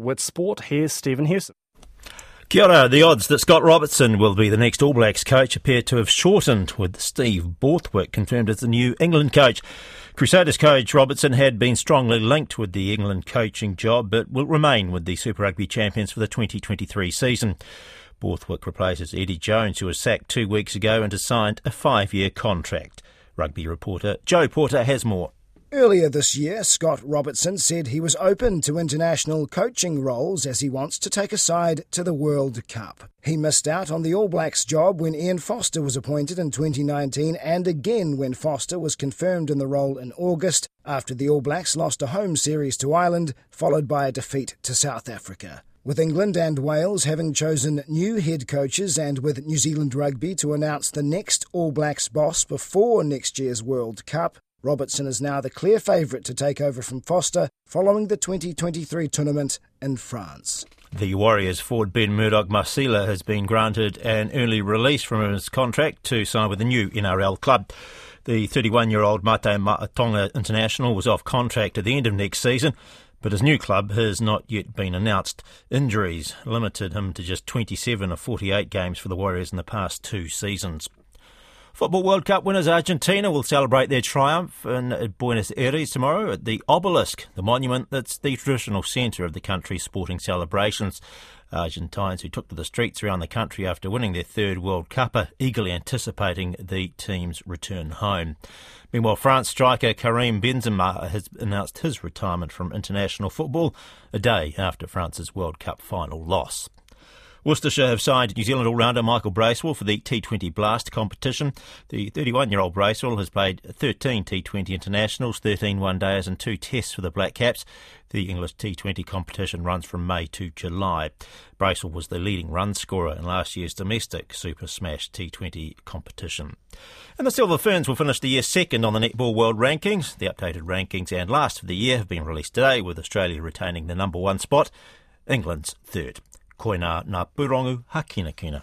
With sport, here's Stephen Hewson. Kia ora. The odds that Scott Robertson will be the next All Blacks coach appear to have shortened, with Steve Borthwick confirmed as the new England coach. Crusaders coach Robertson had been strongly linked with the England coaching job, but will remain with the Super Rugby champions for the 2023 season. Borthwick replaces Eddie Jones, who was sacked two weeks ago and has signed a five year contract. Rugby reporter Joe Porter has more. Earlier this year, Scott Robertson said he was open to international coaching roles as he wants to take a side to the World Cup. He missed out on the All Blacks job when Ian Foster was appointed in 2019 and again when Foster was confirmed in the role in August after the All Blacks lost a home series to Ireland, followed by a defeat to South Africa. With England and Wales having chosen new head coaches and with New Zealand Rugby to announce the next All Blacks boss before next year's World Cup, Robertson is now the clear favourite to take over from Foster following the 2023 tournament in France. The Warriors forward Ben Murdoch Masila has been granted an early release from his contract to sign with a new NRL club. The 31 year old Mate Ma'a Tonga International was off contract at the end of next season, but his new club has not yet been announced. Injuries limited him to just 27 of 48 games for the Warriors in the past two seasons. Football World Cup winners Argentina will celebrate their triumph in Buenos Aires tomorrow at the Obelisk, the monument that's the traditional centre of the country's sporting celebrations. Argentines who took to the streets around the country after winning their third World Cup are eagerly anticipating the team's return home. Meanwhile, France striker Karim Benzema has announced his retirement from international football a day after France's World Cup final loss. Worcestershire have signed New Zealand all-rounder Michael Bracewell for the T20 Blast competition. The 31-year-old Bracewell has played 13 T20 internationals, 13 one-days and two tests for the Black Caps. The English T20 competition runs from May to July. Bracewell was the leading run scorer in last year's domestic Super Smash T20 competition. And the Silver Ferns will finish the year second on the Netball World Rankings. The updated rankings and last for the year have been released today, with Australia retaining the number one spot, England's third. koe nā, nā pūrongu hakina kina.